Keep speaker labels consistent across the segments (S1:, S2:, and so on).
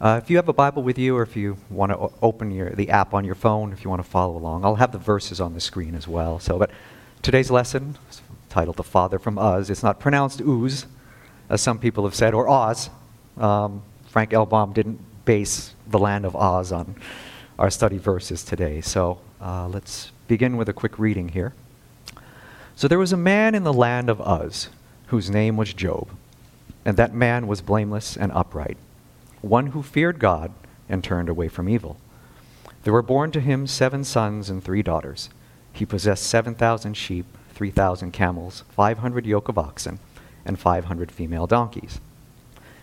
S1: Uh, if you have a Bible with you, or if you want to open your, the app on your phone, if you want to follow along, I'll have the verses on the screen as well. So, but today's lesson, is titled "The Father from Uz," it's not pronounced "ooze," as some people have said, or "Oz." Um, Frank L. Baum didn't base the land of Oz on our study verses today. So uh, let's begin with a quick reading here. So there was a man in the land of Uz whose name was Job, and that man was blameless and upright, one who feared God and turned away from evil. There were born to him seven sons and three daughters. He possessed 7,000 sheep, 3,000 camels, 500 yoke of oxen, and 500 female donkeys,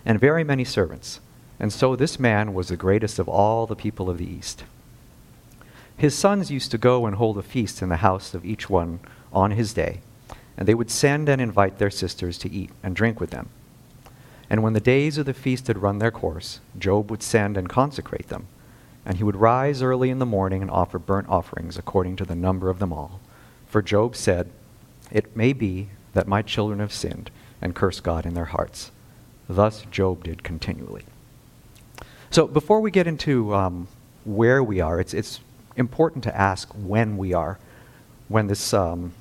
S1: and very many servants. And so this man was the greatest of all the people of the East. His sons used to go and hold a feast in the house of each one on his day, and they would send and invite their sisters to eat and drink with them. And when the days of the feast had run their course, Job would send and consecrate them, and he would rise early in the morning and offer burnt offerings according to the number of them all. For Job said, It may be that my children have sinned and cursed God in their hearts. Thus Job did continually. So before we get into um, where we are, it's, it's important to ask when we are, when this, um,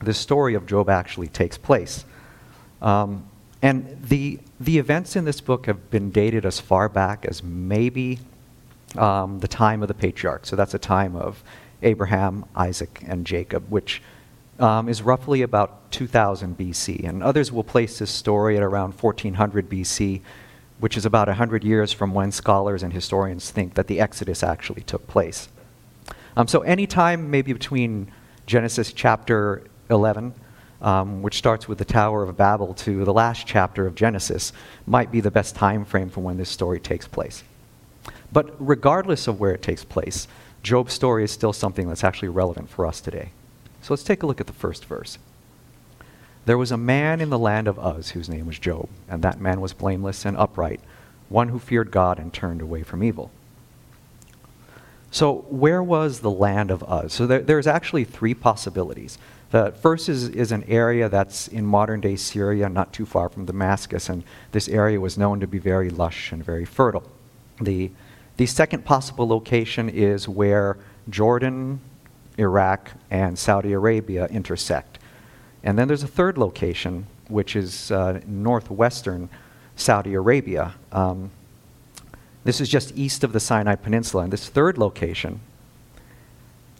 S1: this story of Job actually takes place. Um, and the, the events in this book have been dated as far back as maybe um, the time of the patriarchs. So that's a time of Abraham, Isaac, and Jacob, which um, is roughly about 2000 BC. And others will place this story at around 1400 BC which is about 100 years from when scholars and historians think that the Exodus actually took place. Um, so, any time maybe between Genesis chapter 11, um, which starts with the Tower of Babel, to the last chapter of Genesis, might be the best time frame for when this story takes place. But regardless of where it takes place, Job's story is still something that's actually relevant for us today. So let's take a look at the first verse. There was a man in the land of Uz whose name was Job, and that man was blameless and upright, one who feared God and turned away from evil. So, where was the land of Uz? So, there, there's actually three possibilities. The first is, is an area that's in modern day Syria, not too far from Damascus, and this area was known to be very lush and very fertile. The, the second possible location is where Jordan, Iraq, and Saudi Arabia intersect. And then there's a third location, which is uh, northwestern Saudi Arabia. Um, this is just east of the Sinai Peninsula. And this third location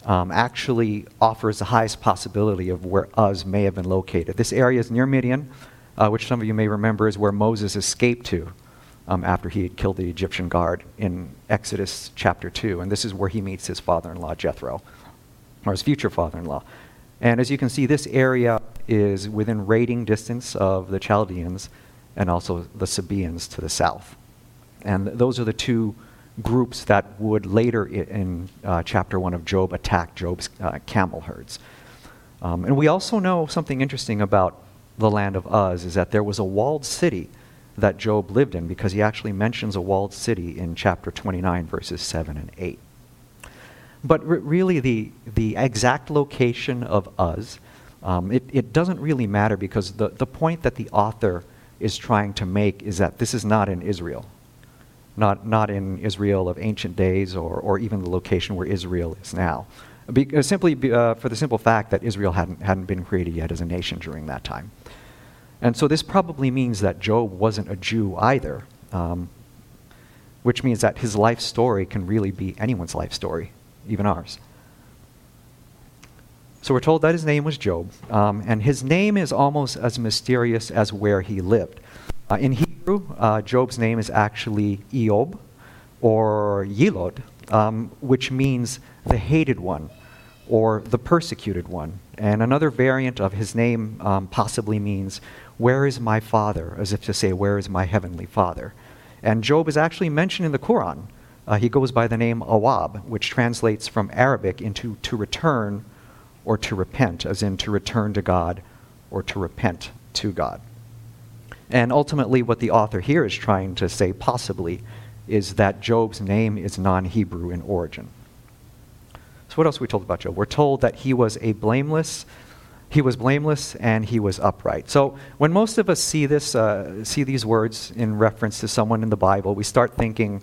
S1: um, actually offers the highest possibility of where Uz may have been located. This area is near Midian, uh, which some of you may remember is where Moses escaped to um, after he had killed the Egyptian guard in Exodus chapter 2. And this is where he meets his father in law, Jethro, or his future father in law. And as you can see, this area is within raiding distance of the Chaldeans and also the Sabaeans to the south. And those are the two groups that would later in uh, chapter 1 of Job attack Job's uh, camel herds. Um, and we also know something interesting about the land of Uz is that there was a walled city that Job lived in because he actually mentions a walled city in chapter 29, verses 7 and 8. But r- really, the, the exact location of Uz um, it, it doesn't really matter because the, the point that the author is trying to make is that this is not in Israel. Not, not in Israel of ancient days or, or even the location where Israel is now. Be, uh, simply be, uh, for the simple fact that Israel hadn't, hadn't been created yet as a nation during that time. And so this probably means that Job wasn't a Jew either, um, which means that his life story can really be anyone's life story, even ours. So we're told that his name was Job, um, and his name is almost as mysterious as where he lived. Uh, in Hebrew, uh, Job's name is actually Eob or Yilod, um, which means the hated one or the persecuted one. And another variant of his name um, possibly means, Where is my father? as if to say, Where is my heavenly father? And Job is actually mentioned in the Quran. Uh, he goes by the name Awab, which translates from Arabic into to return or to repent, as in to return to God or to repent to God. And ultimately, what the author here is trying to say, possibly, is that Job's name is non Hebrew in origin. So, what else are we told about Job? We're told that he was a blameless, He was blameless and he was upright. So when most of us see this, uh, see these words in reference to someone in the Bible, we start thinking,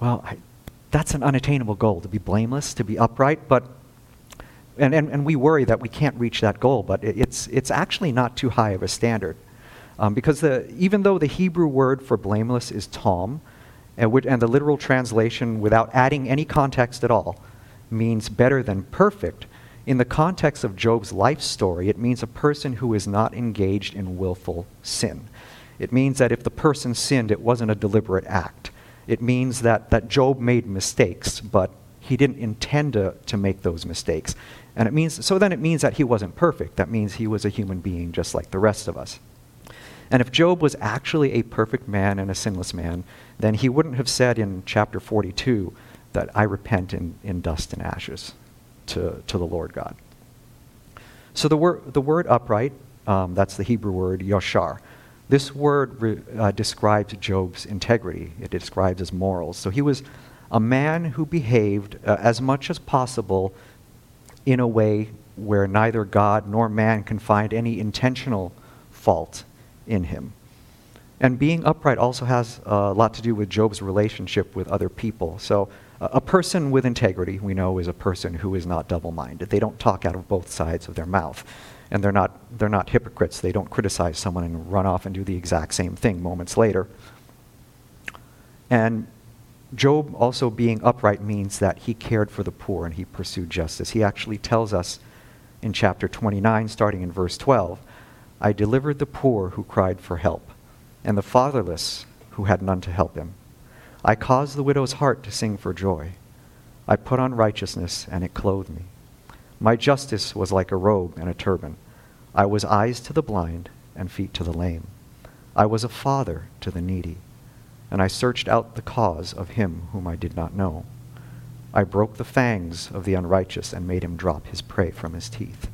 S1: well, I, that's an unattainable goal to be blameless, to be upright. But and, and, and we worry that we can't reach that goal, but it, it's it's actually not too high of a standard, um, because the even though the Hebrew word for blameless is tom, and, and the literal translation, without adding any context at all, means better than perfect in the context of Job's life story, it means a person who is not engaged in willful sin. It means that if the person sinned, it wasn't a deliberate act. It means that, that Job made mistakes, but he didn't intend to, to make those mistakes. And it means, so then it means that he wasn't perfect. That means he was a human being just like the rest of us. And if Job was actually a perfect man and a sinless man, then he wouldn't have said in chapter 42 that I repent in, in dust and ashes to, to the Lord God. So the, wor- the word upright, um, that's the Hebrew word yashar. This word re- uh, describes Job's integrity, it describes his morals. So he was a man who behaved uh, as much as possible in a way where neither God nor man can find any intentional fault in him. And being upright also has a lot to do with Job's relationship with other people. So uh, a person with integrity, we know, is a person who is not double minded. They don't talk out of both sides of their mouth. And they're not, they're not hypocrites. They don't criticize someone and run off and do the exact same thing moments later. And Job also being upright means that he cared for the poor and he pursued justice. He actually tells us in chapter 29, starting in verse 12 I delivered the poor who cried for help, and the fatherless who had none to help him. I caused the widow's heart to sing for joy. I put on righteousness, and it clothed me. My justice was like a robe and a turban. I was eyes to the blind and feet to the lame. I was a father to the needy, and I searched out the cause of him whom I did not know. I broke the fangs of the unrighteous and made him drop his prey from his teeth.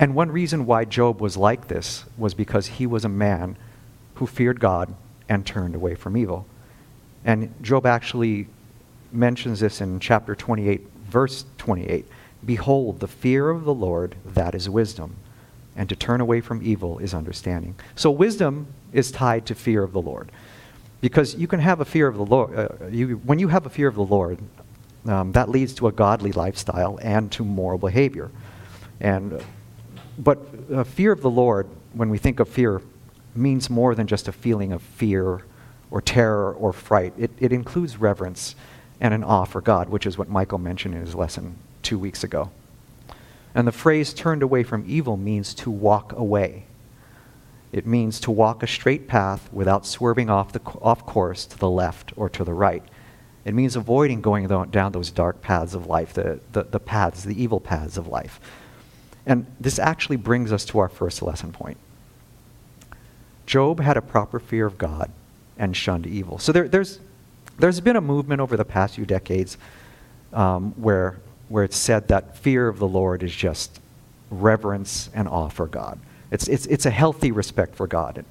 S1: And one reason why Job was like this was because he was a man who feared God and turned away from evil. And Job actually mentions this in chapter 28, verse 28. Behold, the fear of the Lord, that is wisdom, and to turn away from evil is understanding. So wisdom is tied to fear of the Lord. Because you can have a fear of the Lord. Uh, you, when you have a fear of the Lord, um, that leads to a godly lifestyle and to moral behavior. And, but uh, fear of the Lord, when we think of fear, means more than just a feeling of fear or terror or fright. It, it includes reverence and an awe for God, which is what Michael mentioned in his lesson two weeks ago. And the phrase turned away from evil means to walk away. It means to walk a straight path without swerving off, the, off course to the left or to the right. It means avoiding going down those dark paths of life, the, the, the paths, the evil paths of life. And this actually brings us to our first lesson point. Job had a proper fear of God and shunned evil. So there, there's, there's been a movement over the past few decades um, where, where it's said that fear of the Lord is just reverence and awe for God. It's, it's, it's a healthy respect for God.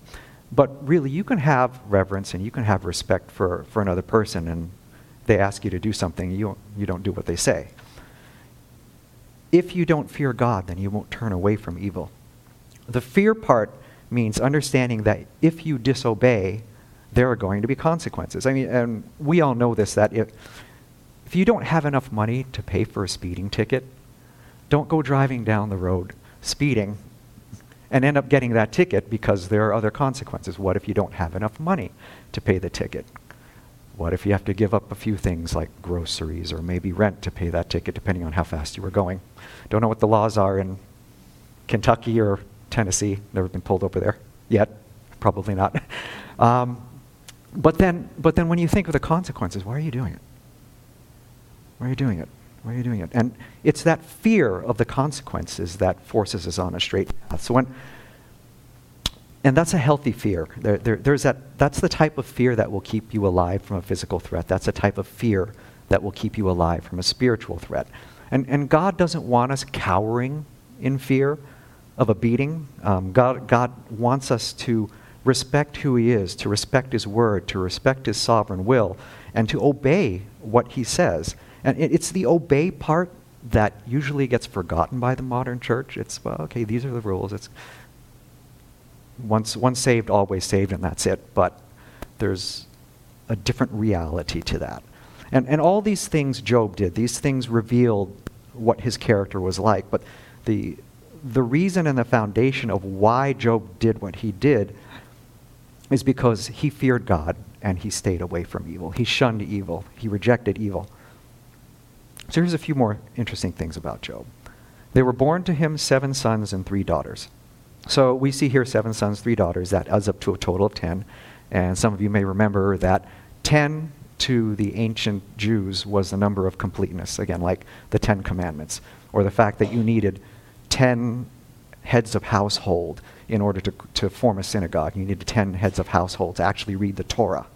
S1: But really, you can have reverence and you can have respect for, for another person, and they ask you to do something, you, you don't do what they say. If you don't fear God, then you won't turn away from evil. The fear part means understanding that if you disobey, there are going to be consequences. I mean, and we all know this that if, if you don't have enough money to pay for a speeding ticket, don't go driving down the road speeding and end up getting that ticket because there are other consequences. What if you don't have enough money to pay the ticket? What if you have to give up a few things like groceries or maybe rent to pay that ticket, depending on how fast you were going? Don't know what the laws are in Kentucky or Tennessee. Never been pulled over there yet. Probably not. Um, but then, but then when you think of the consequences, why are you doing it? Why are you doing it? Why are you doing it? And it's that fear of the consequences that forces us on a straight path. So when, and that's a healthy fear. There, there, there's that, that's the type of fear that will keep you alive from a physical threat. That's a type of fear that will keep you alive from a spiritual threat. And, and God doesn't want us cowering in fear of a beating. Um, God, God wants us to respect who He is, to respect His word, to respect His sovereign will, and to obey what He says. And it, it's the obey part that usually gets forgotten by the modern church. It's, well, okay, these are the rules. It's once, once saved, always saved, and that's it. But there's a different reality to that. And, and all these things Job did, these things revealed what his character was like. But the, the reason and the foundation of why Job did what he did is because he feared God and he stayed away from evil. He shunned evil, he rejected evil. So here's a few more interesting things about Job. There were born to him seven sons and three daughters. So we see here seven sons, three daughters. That adds up to a total of ten. And some of you may remember that ten to the ancient Jews was the number of completeness, again, like the Ten Commandments, or the fact that you needed ten heads of household in order to, to form a synagogue. You needed ten heads of household to actually read the Torah.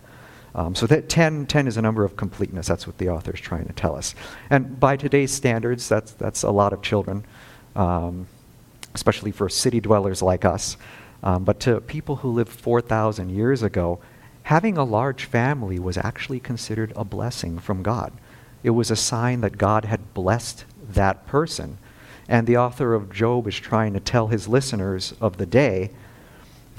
S1: Um, so that 10, 10 is a number of completeness. That's what the author is trying to tell us. And by today's standards, that's, that's a lot of children, um, especially for city dwellers like us. Um, but to people who lived 4,000 years ago, having a large family was actually considered a blessing from God. It was a sign that God had blessed that person. And the author of Job is trying to tell his listeners of the day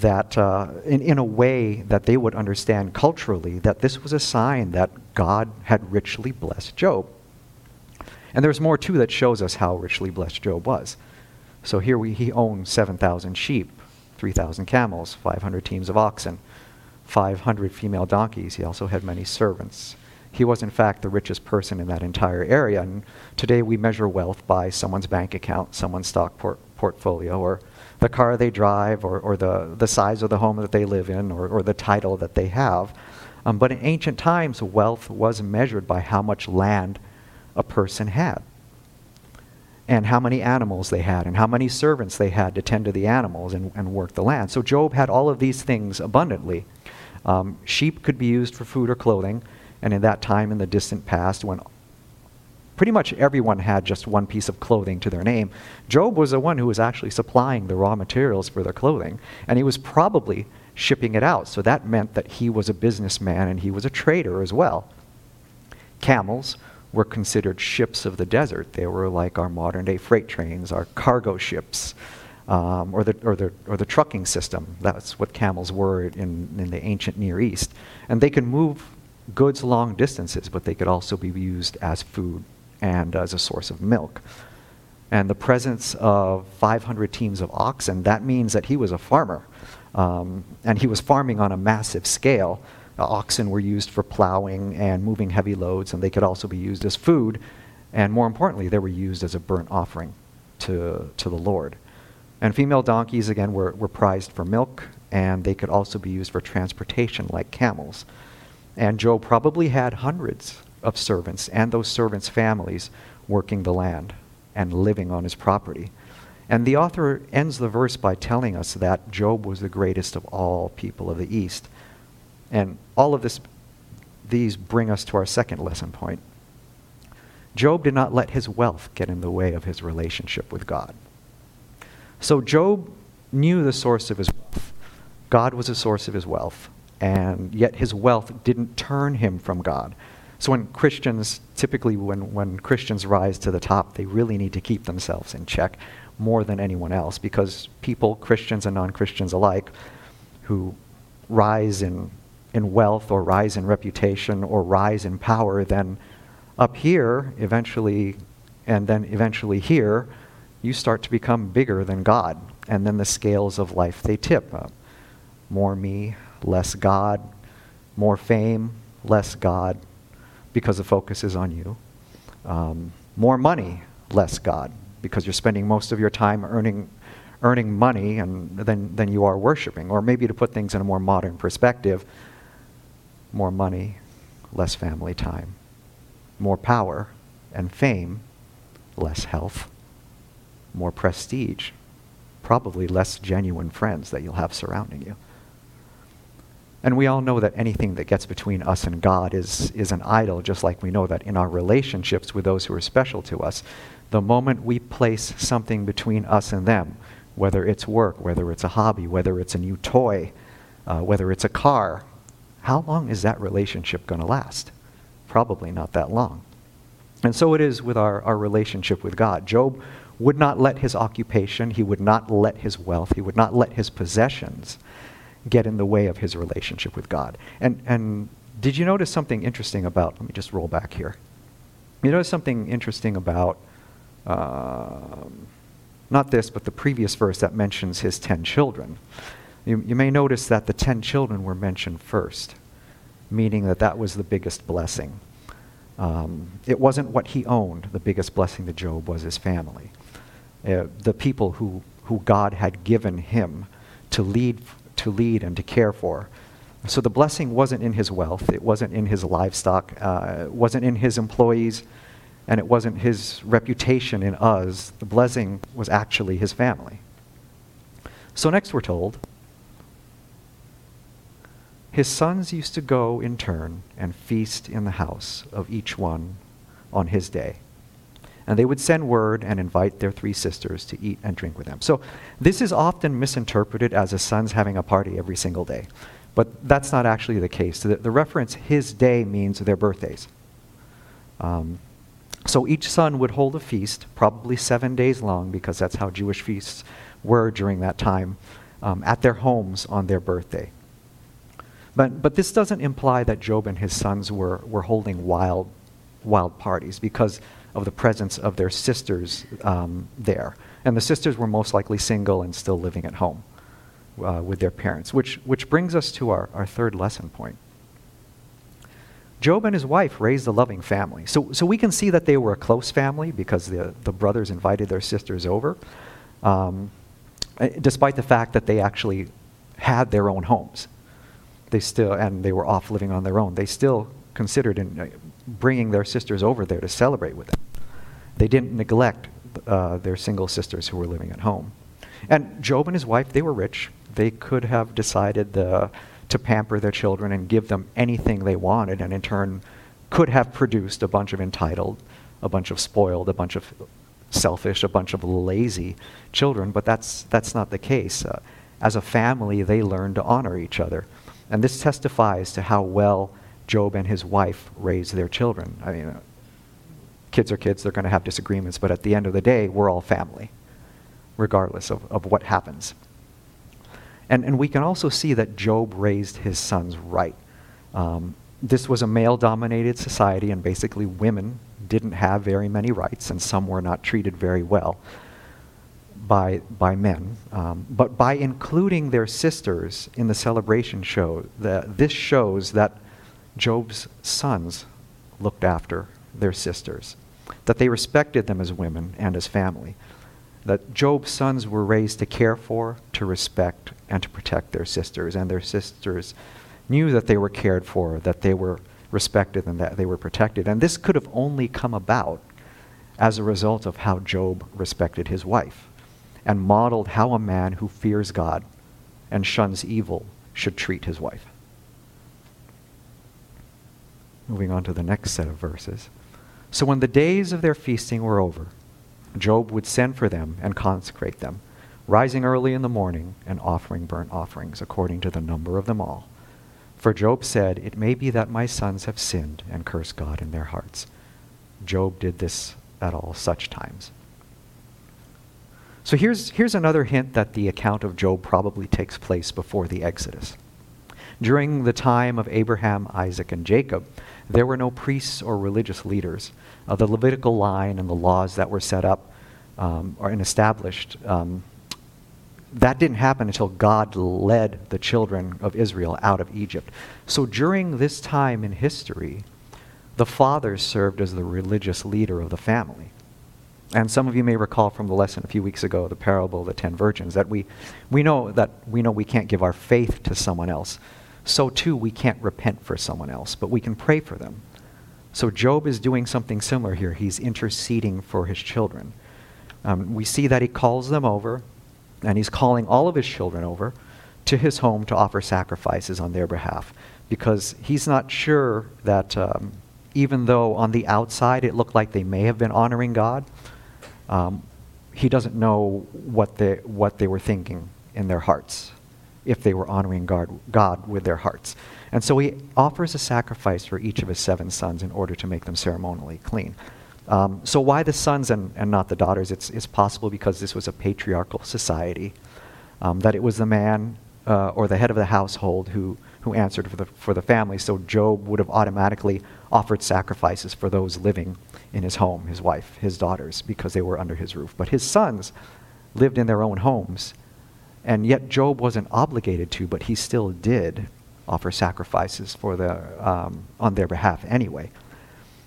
S1: that uh, in, in a way that they would understand culturally that this was a sign that God had richly blessed Job. And there's more too that shows us how richly blessed Job was. So here we, he owned 7,000 sheep, 3,000 camels, 500 teams of oxen, 500 female donkeys. He also had many servants. He was, in fact, the richest person in that entire area. And today we measure wealth by someone's bank account, someone's stock port- portfolio, or the car they drive or, or the, the size of the home that they live in or, or the title that they have. Um, but in ancient times, wealth was measured by how much land a person had and how many animals they had and how many servants they had to tend to the animals and, and work the land. So Job had all of these things abundantly. Um, sheep could be used for food or clothing, and in that time in the distant past, when pretty much everyone had just one piece of clothing to their name. Job was the one who was actually supplying the raw materials for their clothing, and he was probably shipping it out. So that meant that he was a businessman and he was a trader as well. Camels were considered ships of the desert. They were like our modern day freight trains, our cargo ships, um, or, the, or, the, or the trucking system. That's what camels were in, in the ancient Near East. And they could move goods long distances, but they could also be used as food and as a source of milk. And the presence of 500 teams of oxen, that means that he was a farmer. Um, and he was farming on a massive scale. Uh, oxen were used for plowing and moving heavy loads, and they could also be used as food. And more importantly, they were used as a burnt offering to, to the Lord. And female donkeys, again, were, were prized for milk, and they could also be used for transportation like camels. And Job probably had hundreds of servants and those servants' families working the land and living on his property. And the author ends the verse by telling us that Job was the greatest of all people of the East. And all of this, these bring us to our second lesson point. Job did not let his wealth get in the way of his relationship with God. So Job knew the source of his wealth. God was the source of his wealth, and yet his wealth didn't turn him from God. So when Christians, typically when, when Christians rise to the top, they really need to keep themselves in check more than anyone else because people, Christians and non Christians alike, who rise in, in wealth or rise in reputation or rise in power, then up here, eventually, and then eventually here, you start to become bigger than God. And then the scales of life, they tip. Uh, more me, less God. More fame, less God because the focus is on you. Um, more money, less God, because you're spending most of your time earning, earning money and than, than you are worshiping. Or maybe to put things in a more modern perspective, more money, less family time. More power and fame, less health. More prestige, probably less genuine friends that you'll have surrounding you. And we all know that anything that gets between us and God is, is an idol, just like we know that in our relationships with those who are special to us, the moment we place something between us and them, whether it's work, whether it's a hobby, whether it's a new toy, uh, whether it's a car, how long is that relationship going to last? Probably not that long. And so it is with our, our relationship with God. Job would not let his occupation, he would not let his wealth, he would not let his possessions get in the way of his relationship with God. And, and did you notice something interesting about, let me just roll back here. You notice something interesting about, uh, not this, but the previous verse that mentions his ten children. You, you may notice that the ten children were mentioned first, meaning that that was the biggest blessing. Um, it wasn't what he owned. The biggest blessing to Job was his family. Uh, the people who, who God had given him to lead, to lead and to care for. So the blessing wasn't in his wealth, it wasn't in his livestock, uh, wasn't in his employees, and it wasn't his reputation in Uz. The blessing was actually his family. So next we're told his sons used to go in turn and feast in the house of each one on his day. And they would send word and invite their three sisters to eat and drink with them. So this is often misinterpreted as a son's having a party every single day. But that's not actually the case. The, the reference, his day, means their birthdays. Um, so each son would hold a feast, probably seven days long, because that's how Jewish feasts were during that time, um, at their homes on their birthday. But, but this doesn't imply that Job and his sons were, were holding wild, wild parties because of the presence of their sisters um, there. And the sisters were most likely single and still living at home uh, with their parents, which, which brings us to our, our third lesson point. Job and his wife raised a loving family. So, so we can see that they were a close family because the, the brothers invited their sisters over, um, eh, despite the fact that they actually had their own homes they still, and they were off living on their own, they still considered in, uh, bringing their sisters over there to celebrate with them. They didn't neglect uh, their single sisters who were living at home. And Job and his wife, they were rich. They could have decided uh, to pamper their children and give them anything they wanted, and in turn, could have produced a bunch of entitled, a bunch of spoiled, a bunch of selfish, a bunch of lazy children, but that's, that's not the case. Uh, as a family, they learned to honor each other. And this testifies to how well Job and his wife raised their children. I mean, uh, kids are kids, they're going to have disagreements, but at the end of the day, we're all family, regardless of, of what happens. And, and we can also see that Job raised his sons right. Um, this was a male dominated society, and basically, women didn't have very many rights, and some were not treated very well by, by men. Um, but by including their sisters in the celebration show, the, this shows that Job's sons looked after their sisters, that they respected them as women and as family, that Job's sons were raised to care for, to respect, and to protect their sisters, and their sisters knew that they were cared for, that they were respected, and that they were protected. And this could have only come about as a result of how Job respected his wife and modeled how a man who fears God and shuns evil should treat his wife. Moving on to the next set of verses. So when the days of their feasting were over, Job would send for them and consecrate them, rising early in the morning and offering burnt offerings according to the number of them all. For Job said, It may be that my sons have sinned and cursed God in their hearts. Job did this at all such times. So here's, here's another hint that the account of Job probably takes place before the Exodus. During the time of Abraham, Isaac, and Jacob, there were no priests or religious leaders. Uh, the Levitical line and the laws that were set up um, or and established, um, that didn't happen until God led the children of Israel out of Egypt. So during this time in history, the fathers served as the religious leader of the family. And some of you may recall from the lesson a few weeks ago, the parable of the ten virgins, that we, we know that we know we can't give our faith to someone else. So too we can't repent for someone else, but we can pray for them. So Job is doing something similar here. He's interceding for his children. Um, we see that he calls them over, and he's calling all of his children over to his home to offer sacrifices on their behalf, because he's not sure that um, even though on the outside it looked like they may have been honoring God, um, he doesn't know what they, what they were thinking in their hearts, if they were honoring God, God with their hearts. And so he offers a sacrifice for each of his seven sons in order to make them ceremonially clean. Um, so why the sons and, and not the daughters? It's, it's possible because this was a patriarchal society, um, that it was the man uh, or the head of the household who, who answered for the, for the family. So Job would have automatically offered sacrifices for those living in his home, his wife, his daughters, because they were under his roof. But his sons lived in their own homes, and yet Job wasn't obligated to, but he still did offer sacrifices for the, um, on their behalf anyway.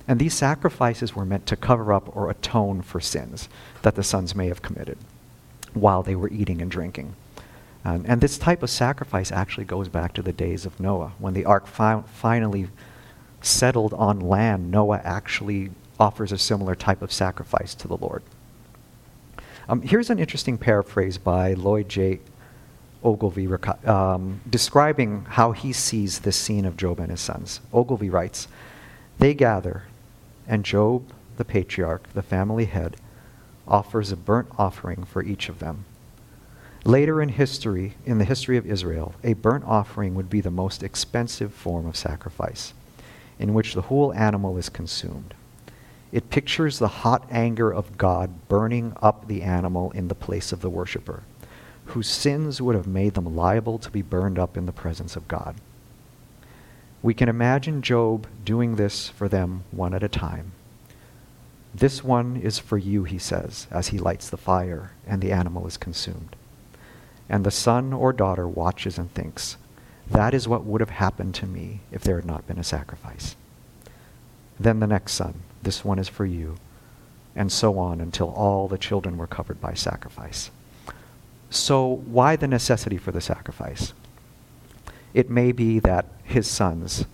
S1: And these sacrifices were meant to cover up or atone for sins that the sons may have committed while they were eating and drinking. And, this type of sacrifice actually goes back to the days of Noah. When the ark fi- finally settled on land, Noah actually offers a similar type of sacrifice to the Lord. Um, here's an interesting paraphrase by Lloyd J. Ogilvie um, describing how he sees this scene of Job and his sons. Ogilvie writes, They gather, and Job, the patriarch, the family head, offers a burnt offering for each of them. Later in history, in the history of Israel, a burnt offering would be the most expensive form of sacrifice, in which the whole animal is consumed. It pictures the hot anger of God burning up the animal in the place of the worshiper, whose sins would have made them liable to be burned up in the presence of God. We can imagine Job doing this for them one at a time. This one is for you, he says, as he lights the fire and the animal is consumed. And the son or daughter watches and thinks, That is what would have happened to me if there had not been a sacrifice. Then the next son, This one is for you. And so on until all the children were covered by sacrifice. So, why the necessity for the sacrifice? It may be that his sons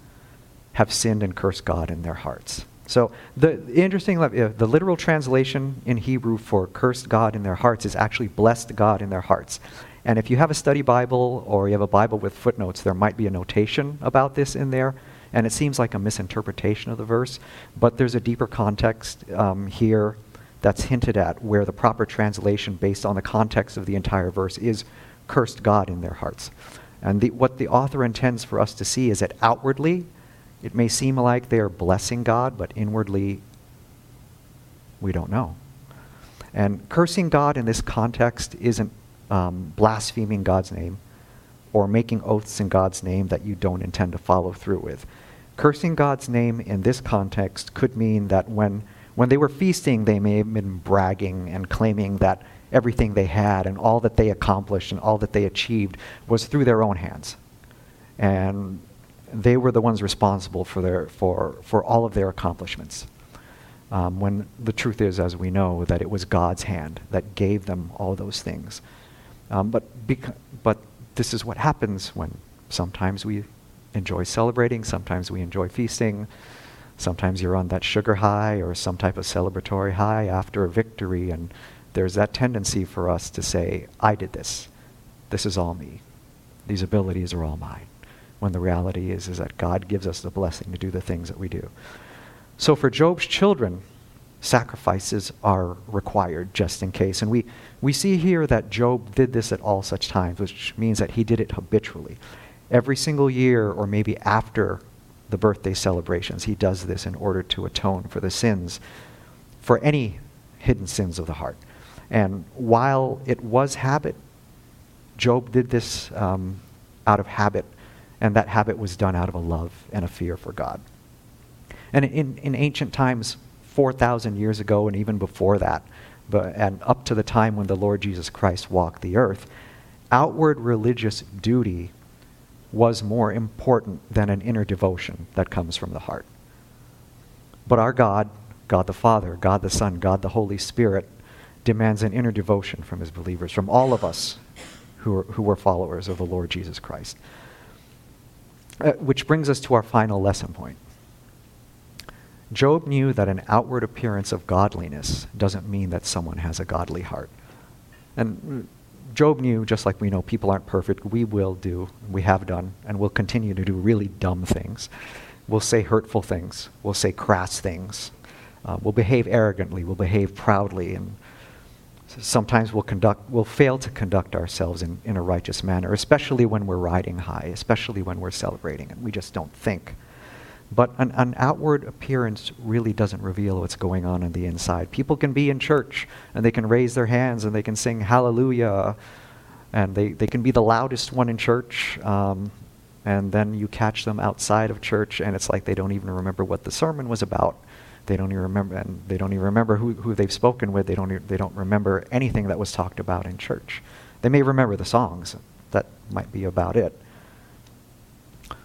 S1: have sinned and cursed God in their hearts. So the interesting, uh, the literal translation in Hebrew for cursed God in their hearts is actually blessed God in their hearts. And if you have a study Bible or you have a Bible with footnotes, there might be a notation about this in there. And it seems like a misinterpretation of the verse, but there's a deeper context um, here that's hinted at where the proper translation, based on the context of the entire verse, is cursed God in their hearts. And the, what the author intends for us to see is that outwardly, it may seem like they are blessing God, but inwardly, we don't know. And cursing God in this context isn't um, blaspheming God's name or making oaths in God's name that you don't intend to follow through with. Cursing God's name in this context could mean that when, when they were feasting, they may have been bragging and claiming that everything they had and all that they accomplished and all that they achieved was through their own hands. And they were the ones responsible for, their, for, for all of their accomplishments. Um, when the truth is, as we know, that it was God's hand that gave them all those things. Um, but, bec- but this is what happens when sometimes we enjoy celebrating, sometimes we enjoy feasting, sometimes you're on that sugar high or some type of celebratory high after a victory, and there's that tendency for us to say, I did this. This is all me. These abilities are all mine. When the reality is, is that God gives us the blessing to do the things that we do. So for Job's children, sacrifices are required just in case. And we, we see here that Job did this at all such times, which means that he did it habitually. Every single year, or maybe after the birthday celebrations, he does this in order to atone for the sins, for any hidden sins of the heart. And while it was habit, Job did this um, out of habit, and that habit was done out of a love and a fear for God. And in, in ancient times, 4,000 years ago and even before that, but, and up to the time when the Lord Jesus Christ walked the earth, outward religious duty was more important than an inner devotion that comes from the heart. But our God, God the Father, God the Son, God the Holy Spirit, demands an inner devotion from his believers, from all of us who are, who are followers of the Lord Jesus Christ. Uh, which brings us to our final lesson point. Job knew that an outward appearance of godliness doesn't mean that someone has a godly heart. And Job knew, just like we know people aren't perfect, we will do, we have done, and will continue to do really dumb things. We'll say hurtful things. We'll say crass things. Uh, we'll behave arrogantly. We'll behave proudly. And sometimes we'll, conduct, we'll fail to conduct ourselves in, in a righteous manner, especially when we're riding high, especially when we're celebrating, and we just don't think But an, an, outward appearance really doesn't reveal what's going on on the inside. People can be in church and they can raise their hands and they can sing hallelujah and they, they can be the loudest one in church. Um, and then you catch them outside of church and it's like they don't even remember what the sermon was about. They don't even remember, and they don't even remember who, who they've spoken with. They don't, they don't remember anything that was talked about in church. They may remember the songs. That might be about it.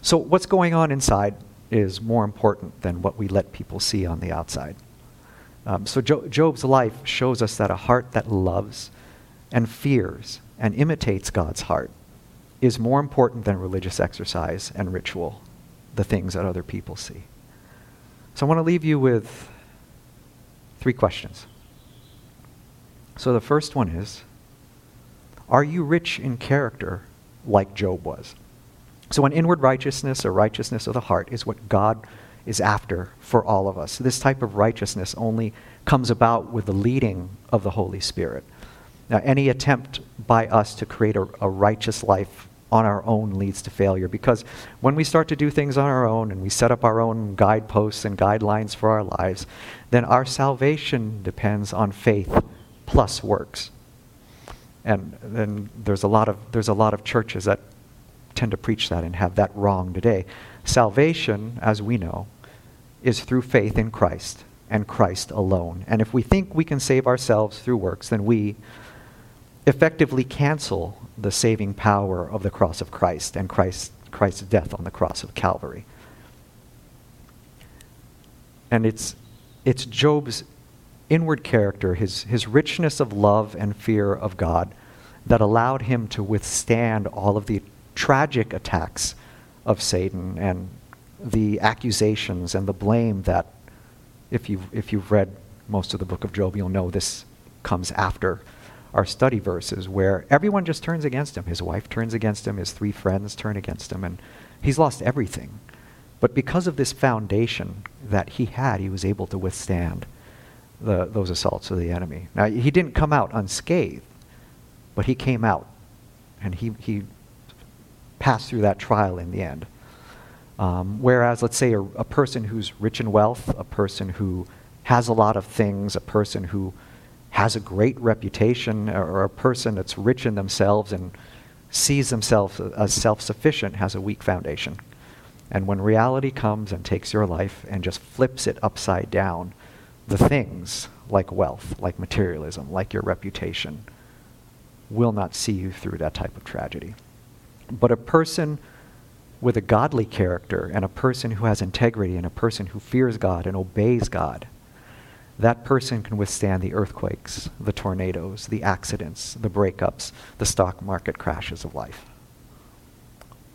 S1: So, what's going on inside is more important than what we let people see on the outside. Um, so, jo- Job's life shows us that a heart that loves and fears and imitates God's heart is more important than religious exercise and ritual, the things that other people see. So, I want to leave you with three questions. So, the first one is Are you rich in character like Job was? So, an inward righteousness or righteousness of the heart is what God is after for all of us. This type of righteousness only comes about with the leading of the Holy Spirit. Now, any attempt by us to create a, a, righteous life on our own leads to failure because when we start to do things on our own and we set up our own guideposts and guidelines for our lives, then our salvation depends on faith plus works. And then there's a lot of, there's a lot of churches that tend to preach that and have that wrong today. Salvation, as we know, is through faith in Christ and Christ alone. And if we think we can save ourselves through works, then we effectively cancel the saving power of the cross of Christ and Christ, Christ's death on the cross of Calvary. And it's, it's Job's inward character, his, his richness of love and fear of God, that allowed him to withstand all of the tragic attacks of Satan and the accusations and the blame that, if you've, if you've read most of the book of Job, you'll know this comes after our study verses, where everyone just turns against him. His wife turns against him, his three friends turn against him, and he's lost everything. But because of this foundation that he had, he was able to withstand the, those assaults of the enemy. Now, he didn't come out unscathed, but he came out and he, he pass through that trial in the end. Um, whereas, let's say, a, a, person who's rich in wealth, a person who has a lot of things, a person who has a great reputation, or, or a person that's rich in themselves and sees themselves as self sufficient, has a weak foundation. And when reality comes and takes your life and just flips it upside down, the things like wealth, like materialism, like your reputation, will not see you through that type of tragedy. But a person with a godly character and a person who has integrity and a person who fears God and obeys God, that person can withstand the earthquakes, the tornadoes, the accidents, the breakups, the stock market crashes of life.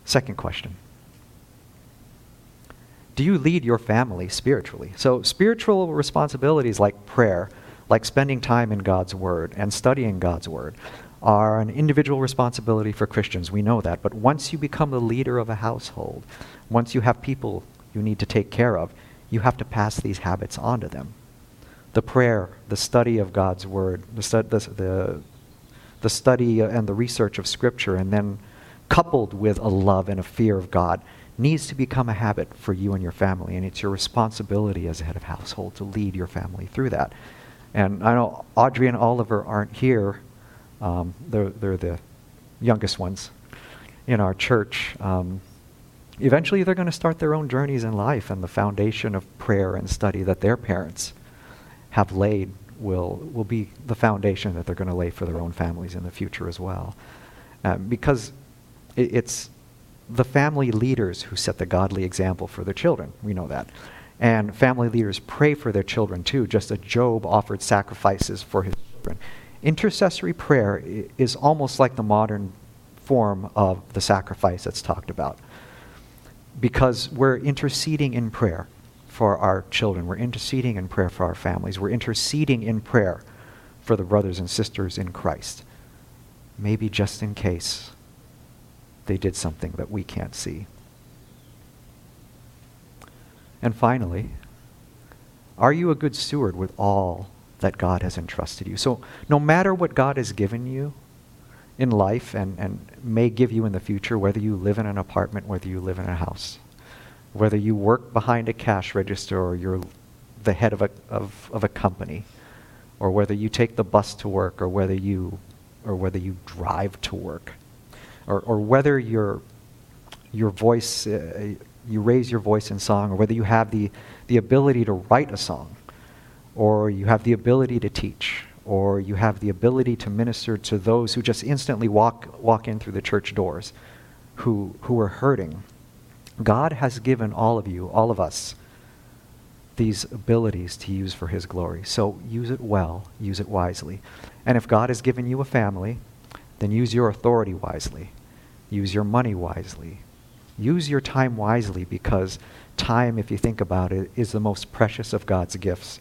S1: Second question Do you lead your family spiritually? So, spiritual responsibilities like prayer, like spending time in God's Word and studying God's Word, are an individual responsibility for Christians. We know that. But once you become the leader of a household, once you have people you need to take care of, you have to pass these habits on to them. The prayer, the study of God's Word, the, stu- the, the, the study and the research of Scripture, and then coupled with a love and a fear of God, needs to become a habit for you and your family. And it's your responsibility as a head of household to lead your family through that. And I know Audrey and Oliver aren't here um, they're, they're the youngest ones in our church. Um, eventually, they're going to start their own journeys in life, and the foundation of prayer and study that their parents have laid will, will be the foundation that they're going to lay for their own families in the future as well. Um, because it, it's the family leaders who set the godly example for their children. We know that. And family leaders pray for their children too, just as Job offered sacrifices for his children. Intercessory prayer is almost like the modern form of the sacrifice that's talked about because we're interceding in prayer for our children. We're interceding in prayer for our families. We're interceding in prayer for the brothers and sisters in Christ. Maybe just in case they did something that we can't see. And finally, are you a good steward with all that God has entrusted you. So, no matter what God has given you in life and, and may give you in the future, whether you live in an apartment, whether you live in a house, whether you work behind a cash register or you're the head of a, of, of a company, or whether you take the bus to work or whether you, or whether you drive to work, or, or whether your, your voice, uh, you raise your voice in song, or whether you have the, the ability to write a song, or you have the ability to teach, or you have the ability to minister to those who just instantly walk, walk in through the church doors, who, who are hurting. God has given all of you, all of us, these abilities to use for His glory. So use it well, use it wisely. And if God has given you a family, then use your authority wisely, use your money wisely, use your time wisely because time, if you think about it, is the most precious of God's gifts.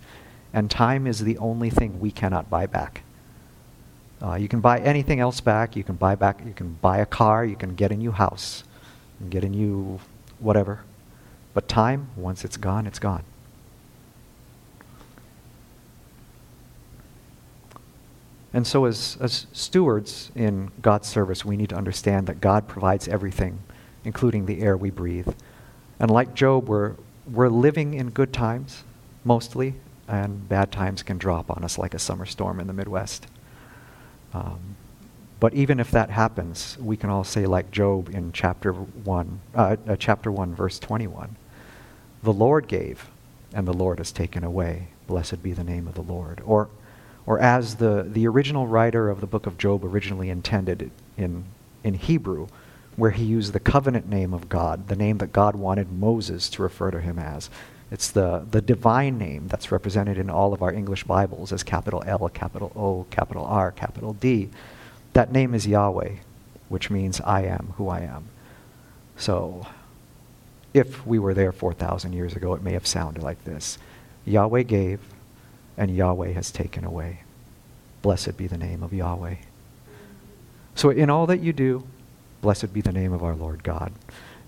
S1: And time is the only thing we cannot buy back. Uh, you can buy anything else back. You can buy back. You can buy a car. You can get a new house, and get a new whatever. But time, once it's gone, it's gone. And so, as, as stewards in God's service, we need to understand that God provides everything, including the air we breathe. And like Job, we're, we're living in good times, mostly, and bad times can drop on us like a summer storm in the Midwest. Um, but even if that happens, we can all say, like Job in chapter 1, uh, uh, chapter 1, verse 21, The Lord gave, and the Lord has taken away. Blessed be the name of the Lord. Or or as the, the original writer of the book of Job originally intended in, in Hebrew, where he used the covenant name of God, the name that God wanted Moses to refer to him as. It's the, the divine name that's represented in all of our English Bibles as capital L, capital O, capital R, capital D. That name is Yahweh, which means I am who I am. So, if we were there 4,000 years ago, it may have sounded like this Yahweh gave, and Yahweh has taken away. Blessed be the name of Yahweh. So, in all that you do, blessed be the name of our Lord God.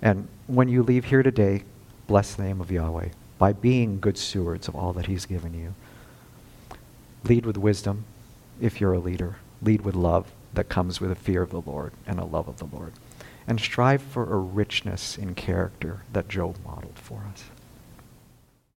S1: And when you leave here today, bless the name of Yahweh by being good stewards of all that He's given you. Lead with wisdom if you're a leader. Lead with love that comes with a fear of the Lord and a love of the Lord. And strive for a richness in character that Job modeled for us.